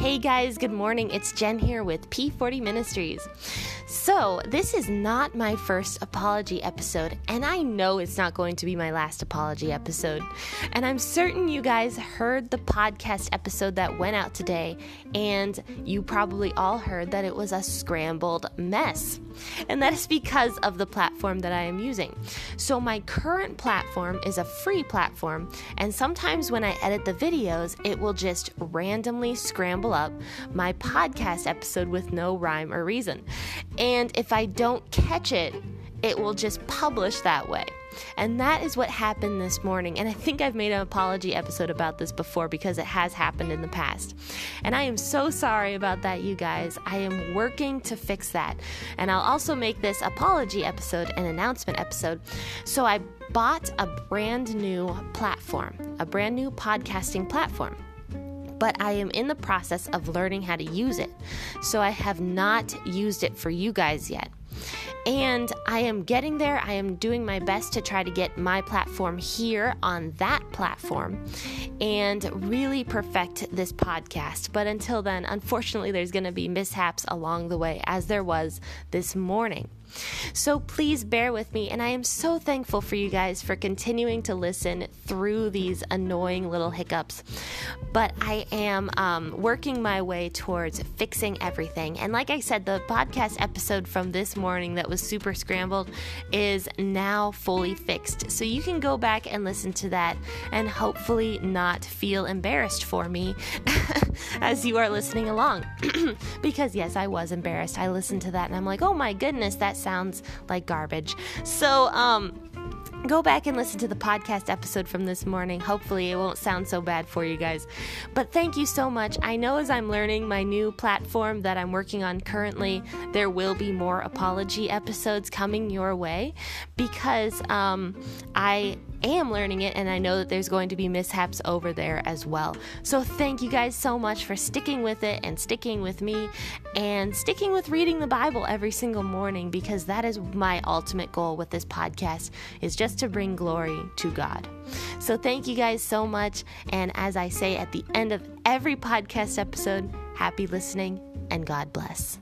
Hey guys, good morning. It's Jen here with P40 Ministries. So, this is not my first apology episode, and I know it's not going to be my last apology episode. And I'm certain you guys heard the podcast episode that went out today, and you probably all heard that it was a scrambled mess. And that is because of the platform that I am using. So, my current platform is a free platform, and sometimes when I edit the videos, it will just randomly scramble up my podcast episode with no rhyme or reason. And if I don't catch it, it will just publish that way. And that is what happened this morning. And I think I've made an apology episode about this before because it has happened in the past. And I am so sorry about that, you guys. I am working to fix that. And I'll also make this apology episode an announcement episode. So I bought a brand new platform, a brand new podcasting platform but I am in the process of learning how to use it. So I have not used it for you guys yet. And I am getting there. I am doing my best to try to get my platform here on that platform and really perfect this podcast. But until then, unfortunately, there's going to be mishaps along the way, as there was this morning. So please bear with me, and I am so thankful for you guys for continuing to listen through these annoying little hiccups. But I am um, working my way towards fixing everything. And like I said, the podcast episode from this morning that was super scrambled is now fully fixed. So you can go back and listen to that and hopefully not feel embarrassed for me as you are listening along. because, yes, I was embarrassed. I listened to that and I'm like, oh my goodness, that sounds like garbage. So, um, go back and listen to the podcast episode from this morning. Hopefully, it won't sound so bad for you guys. But thank you so much. I know as I'm learning my new platform that I'm working on currently, there will be more apology episodes coming your way because um, I am learning it and I know that there's going to be mishaps over there as well. So thank you guys so much for sticking with it and sticking with me and sticking with reading the Bible every single morning because that is my ultimate goal with this podcast is just to bring glory to God. So thank you guys so much and as I say at the end of every podcast episode, happy listening and God bless.